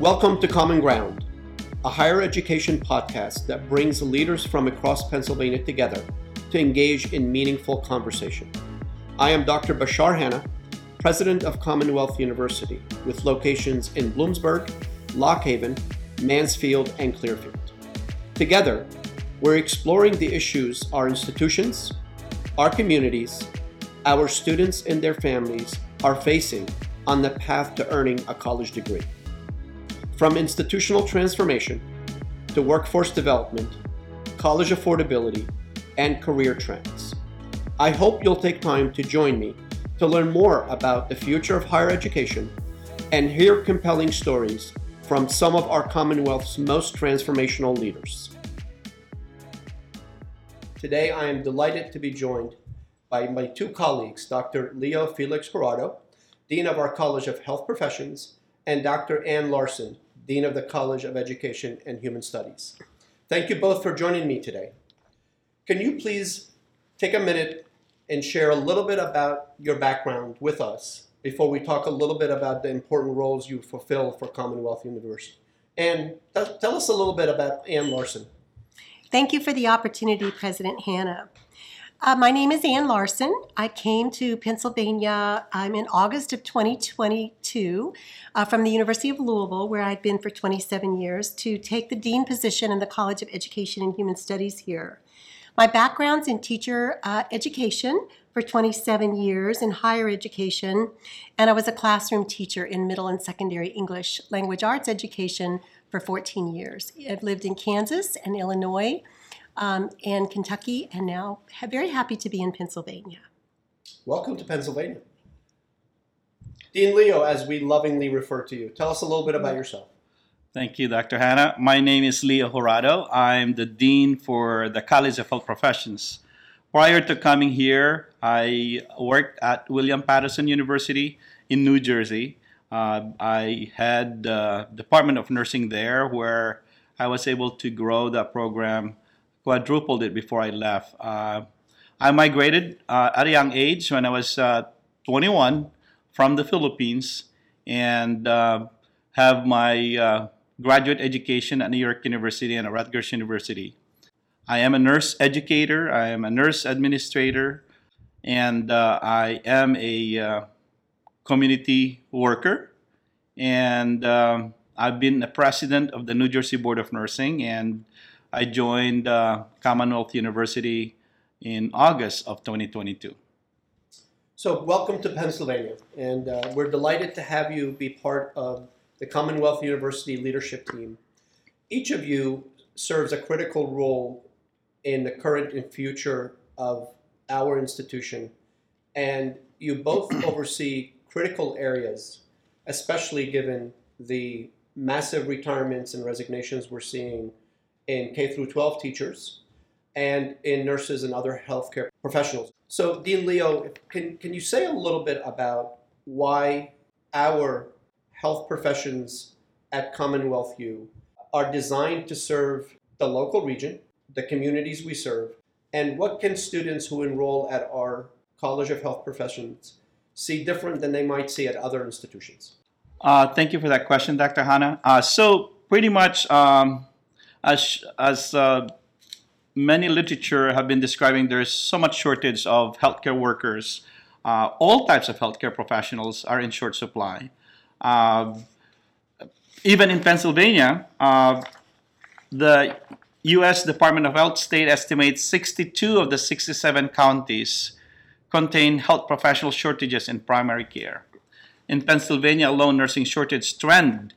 Welcome to Common Ground, a higher education podcast that brings leaders from across Pennsylvania together to engage in meaningful conversation. I am Dr. Bashar Hanna, president of Commonwealth University, with locations in Bloomsburg, Lock Haven, Mansfield, and Clearfield. Together, we're exploring the issues our institutions, our communities, our students and their families are facing on the path to earning a college degree. From institutional transformation to workforce development, college affordability, and career trends. I hope you'll take time to join me to learn more about the future of higher education and hear compelling stories from some of our Commonwealth's most transformational leaders. Today, I am delighted to be joined by my two colleagues, Dr. Leo Felix Jurado, Dean of our College of Health Professions, and Dr. Ann Larson, Dean of the College of Education and Human Studies. Thank you both for joining me today. Can you please take a minute and share a little bit about your background with us before we talk a little bit about the important roles you fulfill for Commonwealth University? And tell us a little bit about Ann Larson. Thank you for the opportunity, President Hanna. Uh, my name is Ann Larson. I came to Pennsylvania um, in August of 2022 uh, from the University of Louisville, where I'd been for 27 years, to take the dean position in the College of Education and Human Studies here. My background's in teacher uh, education for 27 years in higher education, and I was a classroom teacher in middle and secondary English language arts education for 14 years. I've lived in Kansas and Illinois um, and Kentucky, and now very happy to be in Pennsylvania. Welcome to Pennsylvania. Dean Leo, as we lovingly refer to you, tell us a little bit about yourself. Thank you, Dr. Hanna. My name is Leo Jurado. I'm the Dean for the College of Health Professions. Prior to coming here, I worked at William Paterson University in New Jersey. Uh, I had the Department of Nursing there where I was able to grow that program quadrupled it before I left. Uh, I migrated uh, at a young age when I was uh, 21 from the Philippines and uh, have my uh, graduate education at New York University and at Rutgers University. I am a nurse educator, I am a nurse administrator, and I am a community worker. And um, I've been a president of the New Jersey Board of Nursing and I joined uh, Commonwealth University in August of 2022. So, welcome to Pennsylvania, and uh, we're delighted to have you be part of the Commonwealth University leadership team. Each of you serves a critical role in the current and future of our institution, and you both oversee critical areas, especially given the massive retirements and resignations we're seeing in K through 12 teachers and in nurses and other healthcare professionals. So, Dean Leo, can, can you say a little bit about why our health professions at Commonwealth U are designed to serve the local region, the communities we serve, and what can students who enroll at our College of Health Professions see different than they might see at other institutions? Uh, thank you for that question, Dr. Hanna. Uh, so, pretty much, um, as as uh, many literature have been describing, there is so much shortage of healthcare workers. Uh, all types of healthcare professionals are in short supply. Uh, even in Pennsylvania, uh, the U.S. Department of Health state estimates 62 of the 67 counties contain health professional shortages in primary care. In Pennsylvania alone, nursing shortage trend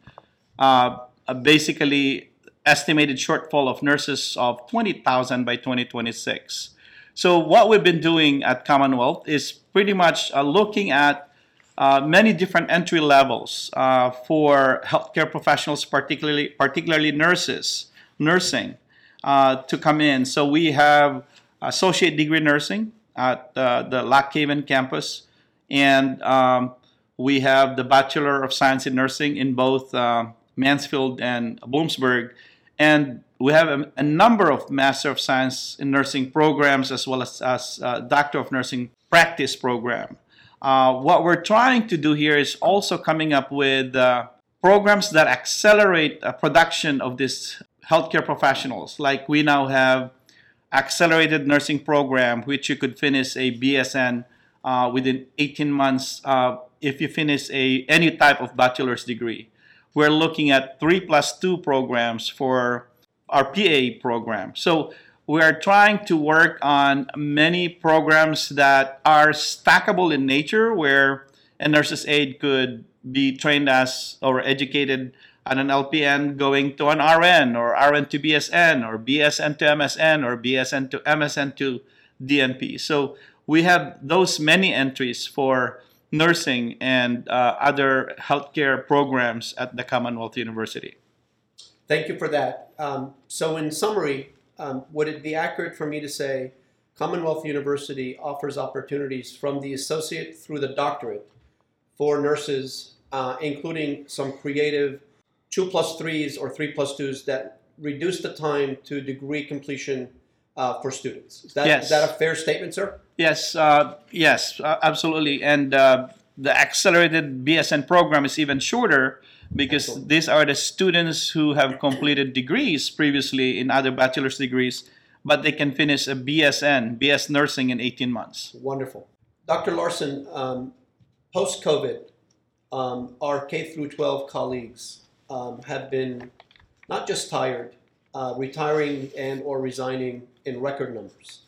uh, basically estimated shortfall of nurses of 20,000 by 2026. So what we've been doing at Commonwealth is pretty much uh, looking at uh, many different entry levels uh, for healthcare professionals, particularly particularly nurses, nursing, uh, to come in. So we have associate degree nursing at uh, the Lock Haven campus, and um, we have the Bachelor of Science in Nursing in both uh, Mansfield and Bloomsburg and we have a, a, number of Master of Science in Nursing programs as well as, as uh, Doctor of Nursing practice program. Uh, what we're trying to do here is also coming up with uh, programs that accelerate uh, production of these healthcare professionals. Like we now have accelerated nursing program, which you could finish a BSN uh, within 18 months uh, if you finish a any type of bachelor's degree. We're looking at three plus two programs for our PA program. So we are trying to work on many programs that are stackable in nature, where a nurse's aide could be trained as or educated at an LPN going to an RN or RN to BSN or BSN to MSN or BSN to MSN to DNP. So we have those many entries for nursing and uh, other healthcare programs at the Commonwealth University. Thank you for that. Um, so, in summary, um, would it be accurate for me to say Commonwealth University offers opportunities from the associate through the doctorate for nurses, uh, including some creative two plus threes or three plus twos that reduce the time to degree completion uh, for students? Is that, Yes. is that a fair statement, sir? Yes, uh, yes, uh, absolutely. And uh, the accelerated BSN program is even shorter because Excellent. these are the students who have completed degrees previously in other bachelor's degrees, but they can finish a BSN, BS nursing in 18 months. Wonderful. Dr. Larson, um, post COVID, um, our K through 12 colleagues um, have been not just tired, uh, retiring and or resigning in record numbers.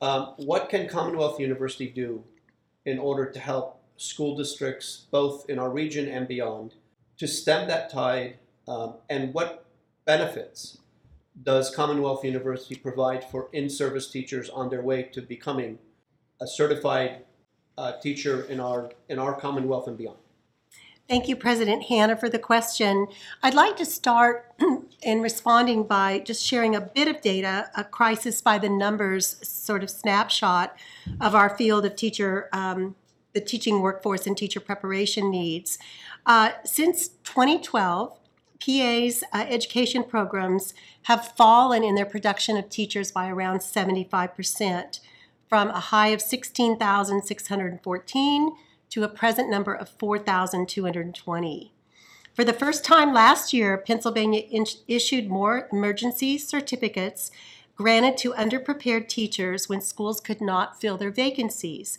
Um, what can Commonwealth University do in order to help school districts, both in our region and beyond, to stem that tide? Um, and what benefits does Commonwealth University provide for in-service teachers on their way to becoming a certified uh, teacher in our in our Commonwealth and beyond? Thank you, President Hanna, for the question. I'd like to start in responding by just sharing a bit of data, a crisis by the numbers sort of snapshot of our field of teacher, um, the teaching workforce and teacher preparation needs. Uh, since 2012, PA's uh, education programs have fallen in their production of teachers by around 75%, from a high of 16,614 to a present number of 4,220. For the first time last year, Pennsylvania in- issued more emergency certificates granted to underprepared teachers when schools could not fill their vacancies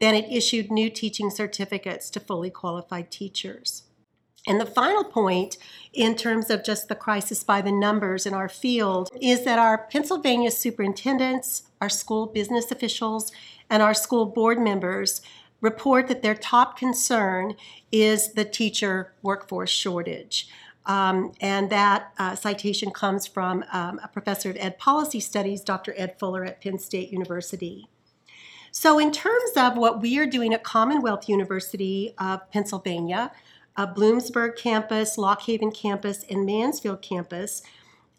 than it issued new teaching certificates to fully qualified teachers. And the final point, in terms of just the crisis by the numbers in our field, is that our Pennsylvania superintendents, our school business officials, and our school board members report that their top concern is the teacher workforce shortage. Um, and that uh, citation comes from um, a professor of ed policy studies, Dr. Ed Fuller at Penn State University. So, in terms of what we are doing at Commonwealth University of Pennsylvania, uh, Bloomsburg campus, Lock Haven campus, and Mansfield campus,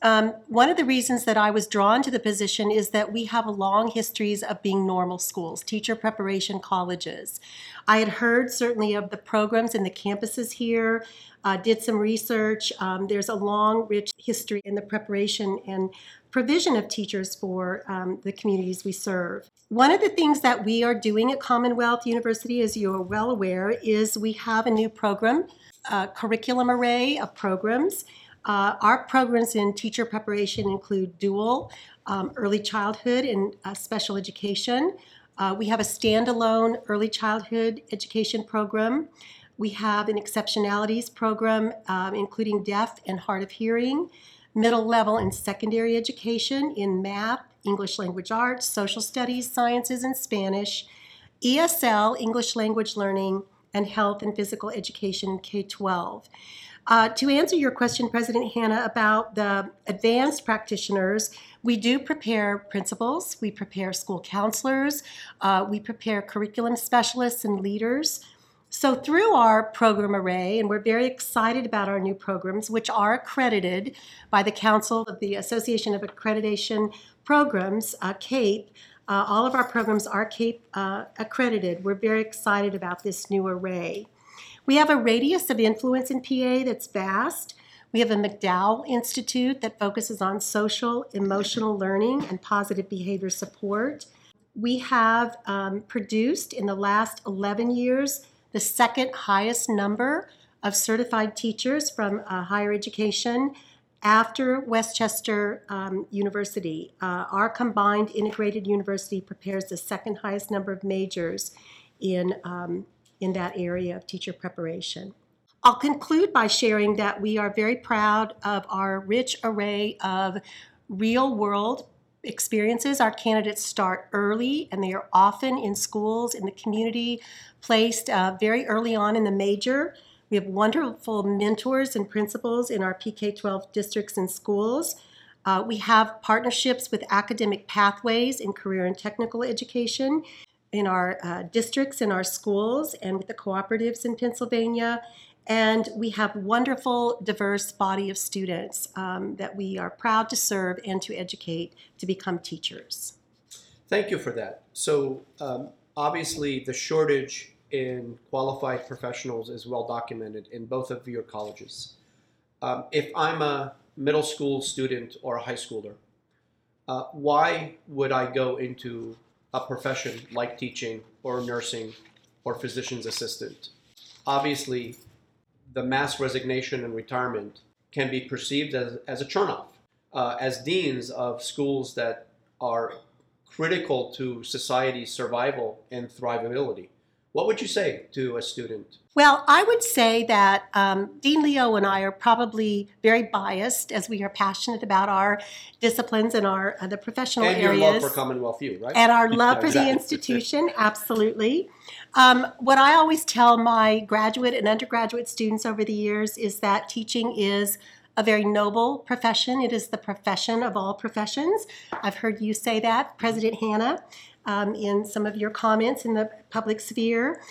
um, one of the reasons that I was drawn to the position is that we have long histories of being normal schools, teacher preparation colleges. I had heard certainly of the programs and the campuses here, uh, did some research. Um, there's a long, rich history in the preparation and provision of teachers for um, the communities we serve. One of the things that we are doing at Commonwealth University, as you are well aware, is we have a new program, a curriculum array of programs. Uh, our programs in teacher preparation include dual, um, early childhood, and uh, special education. Uh, we have a standalone early childhood education program. We have an exceptionalities program, um, including deaf and hard of hearing, middle level and secondary education in math, English language arts, social studies, sciences, and Spanish, ESL, English language learning, and health and physical education K 12. Uh, to answer your question, President Hanna, about the advanced practitioners, we do prepare principals, we prepare school counselors, uh, we prepare curriculum specialists and leaders. So, through our program array, and we're very excited about our new programs, which are accredited by the Council of the Association of Accreditation Programs, uh, CAEP. Uh, all of our programs are CAEP uh, accredited. We're very excited about this new array. We have a radius of influence in PA that's vast. We have a McDowell Institute that focuses on social, emotional learning, and positive behavior support. We have um, produced in the last 11 years the second highest number of certified teachers from uh, higher education after West Chester um, University. Uh, our combined integrated university prepares the second highest number of majors in, um, in that area of teacher preparation. I'll conclude by sharing that we are very proud of our rich array of real world experiences. Our candidates start early and they are often in schools, in the community, placed uh, very early on in the major. We have wonderful mentors and principals in our PK 12 districts and schools. Uh, we have partnerships with academic pathways in career and technical education in our uh, districts, in our schools, and with the cooperatives in Pennsylvania. And we have wonderful, diverse body of students um, that we are proud to serve and to educate to become teachers. Thank you for that. So, um, obviously, the shortage in qualified professionals is well documented in both of your colleges. Um, if I'm a middle school student or a high schooler, uh, why would I go into a profession like teaching or nursing or physician's assistant? Obviously, the mass resignation and retirement can be perceived as, as a turnoff. Uh, as deans of schools that are critical to society's survival and thrivability, what would you say to a student? Well, I would say that um, Dean Leo and I are probably very biased as we are passionate about our disciplines and our uh, the professional and your love for Commonwealth U, right? and our love for the institution, absolutely. Um, what I always tell my graduate and undergraduate students over the years is that teaching is a very noble profession. It is the profession of all professions. I've heard you say that, President Hanna, um, in some of your comments in the public sphere.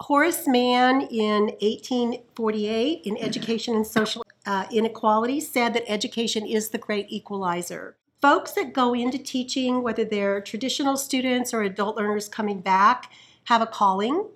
Horace Mann in 1848 in Education and Social uh, Inequality said that education is the great equalizer. Folks that go into teaching, whether they're traditional students or adult learners coming back, have a calling.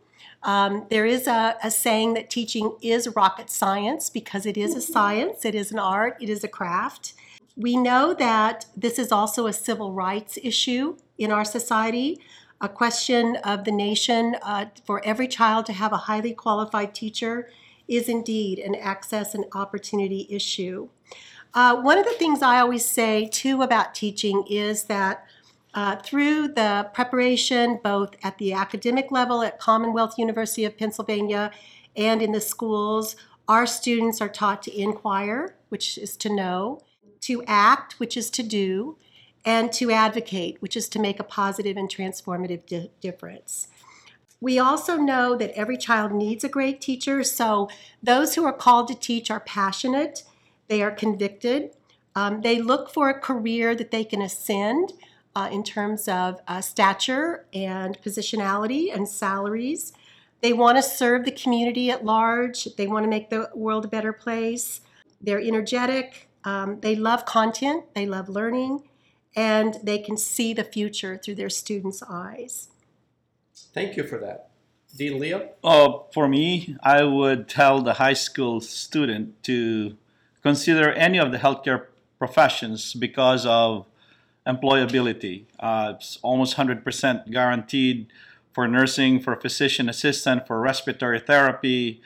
Um, there is a, a saying that teaching is rocket science because it is a science, it is an art, it is a craft. We know that this is also a civil rights issue in our society, a question of the nation uh, for every child to have a highly qualified teacher is indeed an access and opportunity issue. Uh, one of the things I always say too about teaching is that uh, through the preparation, both at the academic level at Commonwealth University of Pennsylvania and in the schools, our students are taught to inquire, which is to know, to act, which is to do, and to advocate, which is to make a positive and transformative di- difference. We also know that every child needs a great teacher, so those who are called to teach are passionate, they are convicted, um, they look for a career that they can ascend uh, in terms of uh, stature and positionality and salaries. They want to serve the community at large, they want to make the world a better place. They're energetic, um, they love content, they love learning, and they can see the future through their students' eyes. Thank you for that. Dean Leo? Oh, for me, I would tell the high school student to consider any of the healthcare professions because of employability. Uh, it's almost 100% guaranteed for nursing, for physician assistant, for respiratory therapy,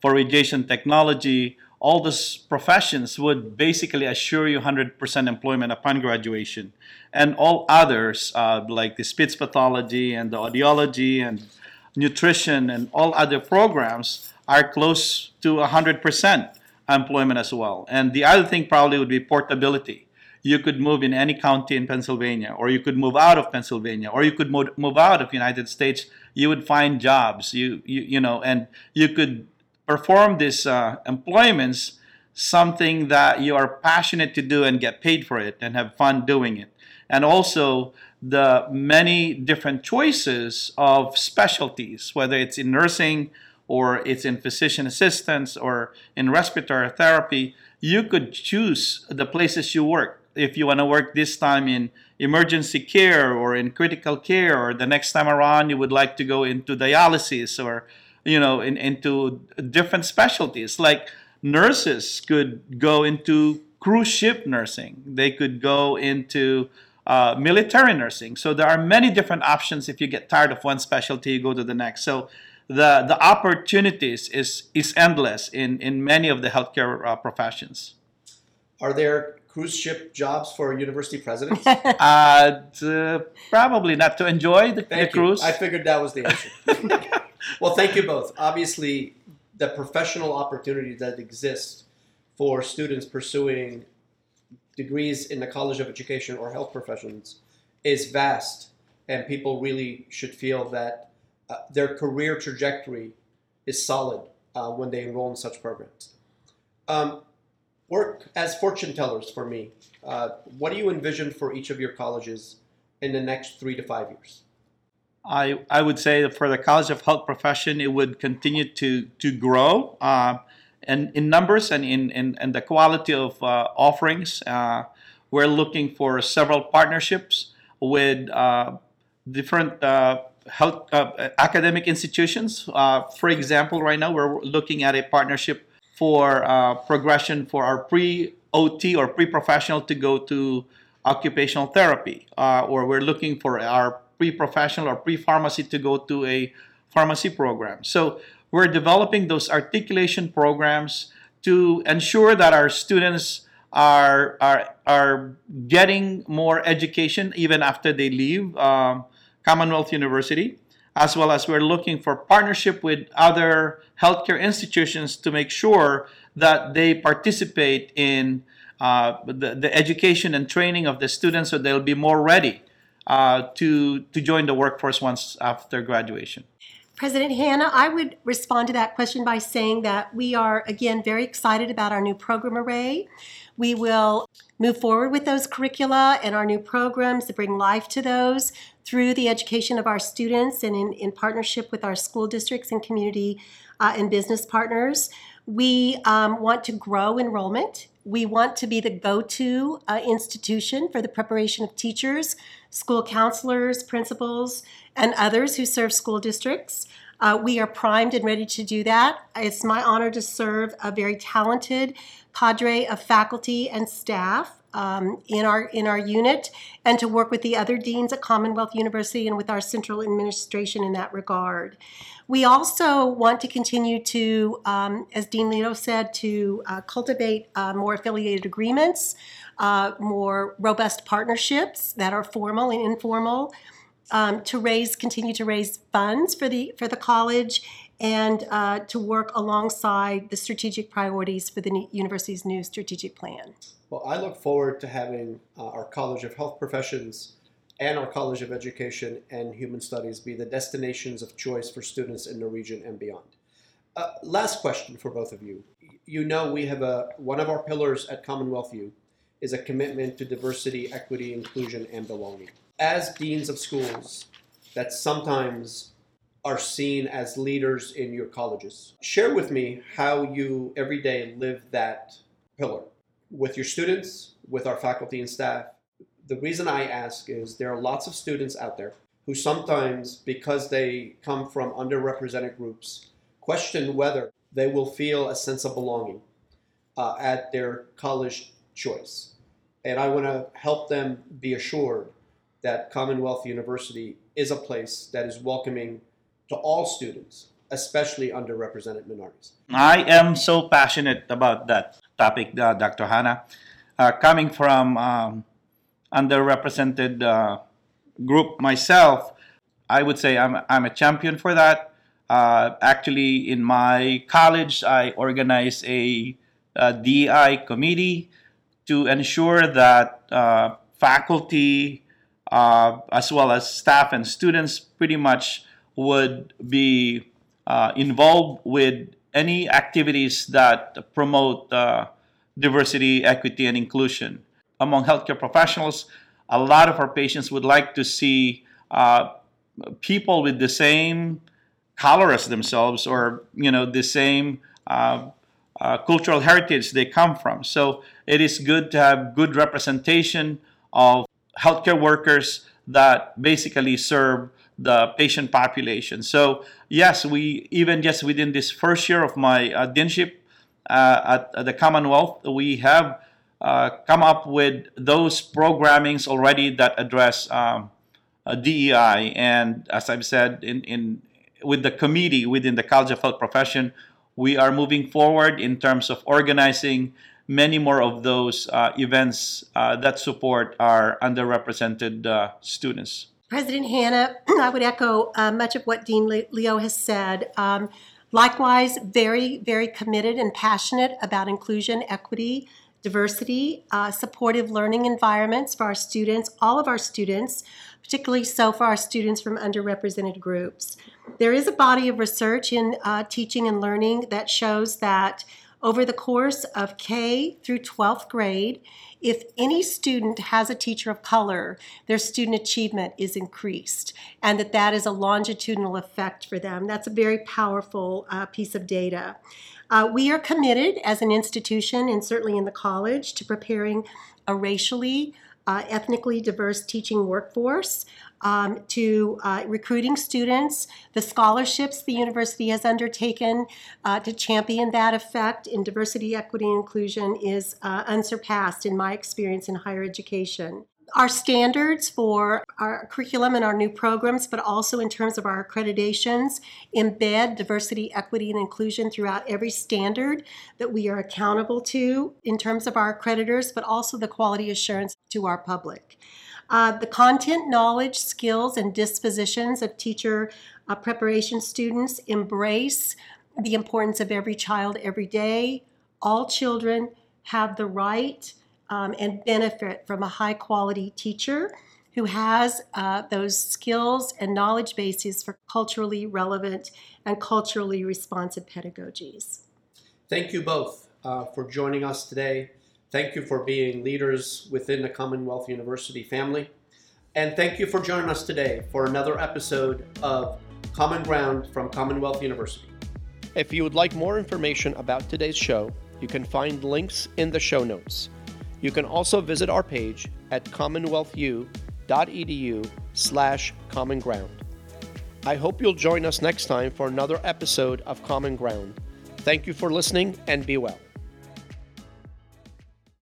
for radiation technology. All these professions would basically assure you 100% employment upon graduation. And all others, uh, like the speech pathology and the audiology and nutrition and all other programs, are close to 100% employment as well. And the other thing probably would be portability you could move in any county in Pennsylvania, or you could move out of Pennsylvania, or you could mo- move out of United States. You would find jobs. You you you know, and you could perform these uh, employments something that you are passionate to do and get paid for it and have fun doing it. And also the many different choices of specialties, whether it's in nursing or it's in physician assistants or in respiratory therapy, you could choose the places you work if you want to work this time in emergency care or in critical care or the next time around you would like to go into dialysis or you know in, into different specialties. Like nurses could go into cruise ship nursing. They could go into uh, military nursing. So there are many different options if you get tired of one specialty you go to the next. So the the opportunities is is endless in in many of the healthcare uh, professions. Are there cruise ship jobs for university presidents? Uh, probably not to enjoy the, the cruise. I figured that was the answer. well, thank you both. Obviously, the professional opportunities that exist for students pursuing degrees in the College of Education or health professions is vast, and people really should feel that uh, their career trajectory is solid uh, when they enroll in such programs. Um, work as fortune tellers for me. Uh, what do you envision for each of your colleges in the next three to five years? I, I would say that for the College of Health profession, it would continue to, to grow uh, and in numbers and in, in, in the quality of uh, offerings. Uh, we're looking for several partnerships with uh, different uh, health uh, academic institutions. For example, right now we're looking at a partnership for uh, progression for our pre OT or pre professional to go to occupational therapy, uh, or we're looking for our pre professional or pre pharmacy to go to a pharmacy program. So we're developing those articulation programs to ensure that our students are are are getting more education even after they leave um, Commonwealth University, as well as we're looking for partnership with other healthcare institutions to make sure that they participate in uh, the, the education and training of the students so they'll be more ready uh, to to join the workforce once after graduation. President Hanna, I would respond to that question by saying that we are, again, very excited about our new program array. We will move forward with those curricula and our new programs to bring life to those through the education of our students and in, in partnership with our school districts and community uh, and business partners. We um, want to grow enrollment. We want to be the go to uh, institution for the preparation of teachers, school counselors, principals, and others who serve school districts. Uh, we are primed and ready to do that. It's my honor to serve a very talented cadre of faculty and staff um, in our in our unit, and to work with the other deans at Commonwealth University and with our central administration in that regard. We also want to continue to, um, as Dean Lito said, to uh, cultivate uh, more affiliated agreements, uh, more robust partnerships that are formal and informal um, to raise, continue to raise funds for the for the college, and uh, to work alongside the strategic priorities for the university's new strategic plan. Well, I look forward to having uh, our College of Health Professions and our College of Education and Human Studies be the destinations of choice for students in the region and beyond. Uh, last question for both of you. You know, we have a one of our pillars at Commonwealth U is a commitment to diversity, equity, inclusion, and belonging. As deans of schools, that sometimes are seen as leaders in your colleges. Share with me how you every day live that pillar with your students, with our faculty and staff. The reason I ask is there are lots of students out there who sometimes, because they come from underrepresented groups, question whether they will feel a sense of belonging uh, at their college choice. And I want to help them be assured that Commonwealth University is a place that is welcoming to all students, especially underrepresented minorities. I am so passionate about that topic, uh, Dr. Hanna. Uh, coming from um, underrepresented uh, group myself, I would say I'm, I'm a champion for that. Uh, actually, in my college, I organize a, a DI committee to ensure that uh, faculty, uh, as well as staff and students, pretty much would be uh, involved with any activities that promote uh, diversity, equity, and inclusion. Among healthcare professionals, a lot of our patients would like to see uh, people with the same color as themselves or you know the same uh, cultural heritage they come from. So it is good to have good representation of healthcare workers that basically serve the patient population. So yes, we even just within this first year of my uh, deanship uh, at, at the Commonwealth, we have uh, come up with those programmings already that address um, DEI. And as I've said in, in with the committee within the College of Health Profession, we are moving forward in terms of organizing many more of those uh, events uh, that support our underrepresented uh, students. President Hanna, I would echo uh, much of what Dean Leo has said. Um, likewise, very, very committed and passionate about inclusion, equity, diversity, uh, supportive learning environments for our students, all of our students, particularly so for our students from underrepresented groups. There is a body of research in uh, teaching and learning that shows that over the course of K through 12th grade, if any student has a teacher of color, their student achievement is increased, and that that is a longitudinal effect for them. That's a very powerful uh, piece of data. Uh, we are committed as an institution, and certainly in the college, to preparing a racially, uh, ethnically diverse teaching workforce um, to uh, recruiting students, the scholarships the university has undertaken uh, to champion that effect in diversity, equity, and inclusion is uh, unsurpassed in my experience in higher education. Our standards for our curriculum and our new programs, but also in terms of our accreditations, embed diversity, equity, and inclusion throughout every standard that we are accountable to in terms of our accreditors, but also the quality assurance to our public. Uh, the content, knowledge, skills, and dispositions of teacher uh, preparation students embrace the importance of every child every day. All children have the right um, and benefit from a high quality teacher who has uh, those skills and knowledge bases for culturally relevant and culturally responsive pedagogies. Thank you both uh, for joining us today. Thank you for being leaders within the Commonwealth University family. And thank you for joining us today for another episode of Common Ground from Commonwealth University. If you would like more information about today's show, you can find links in the show notes. You can also visit our page at commonwealthu.edu slash common ground. I hope you'll join us next time for another episode of Common Ground. Thank you for listening and be well.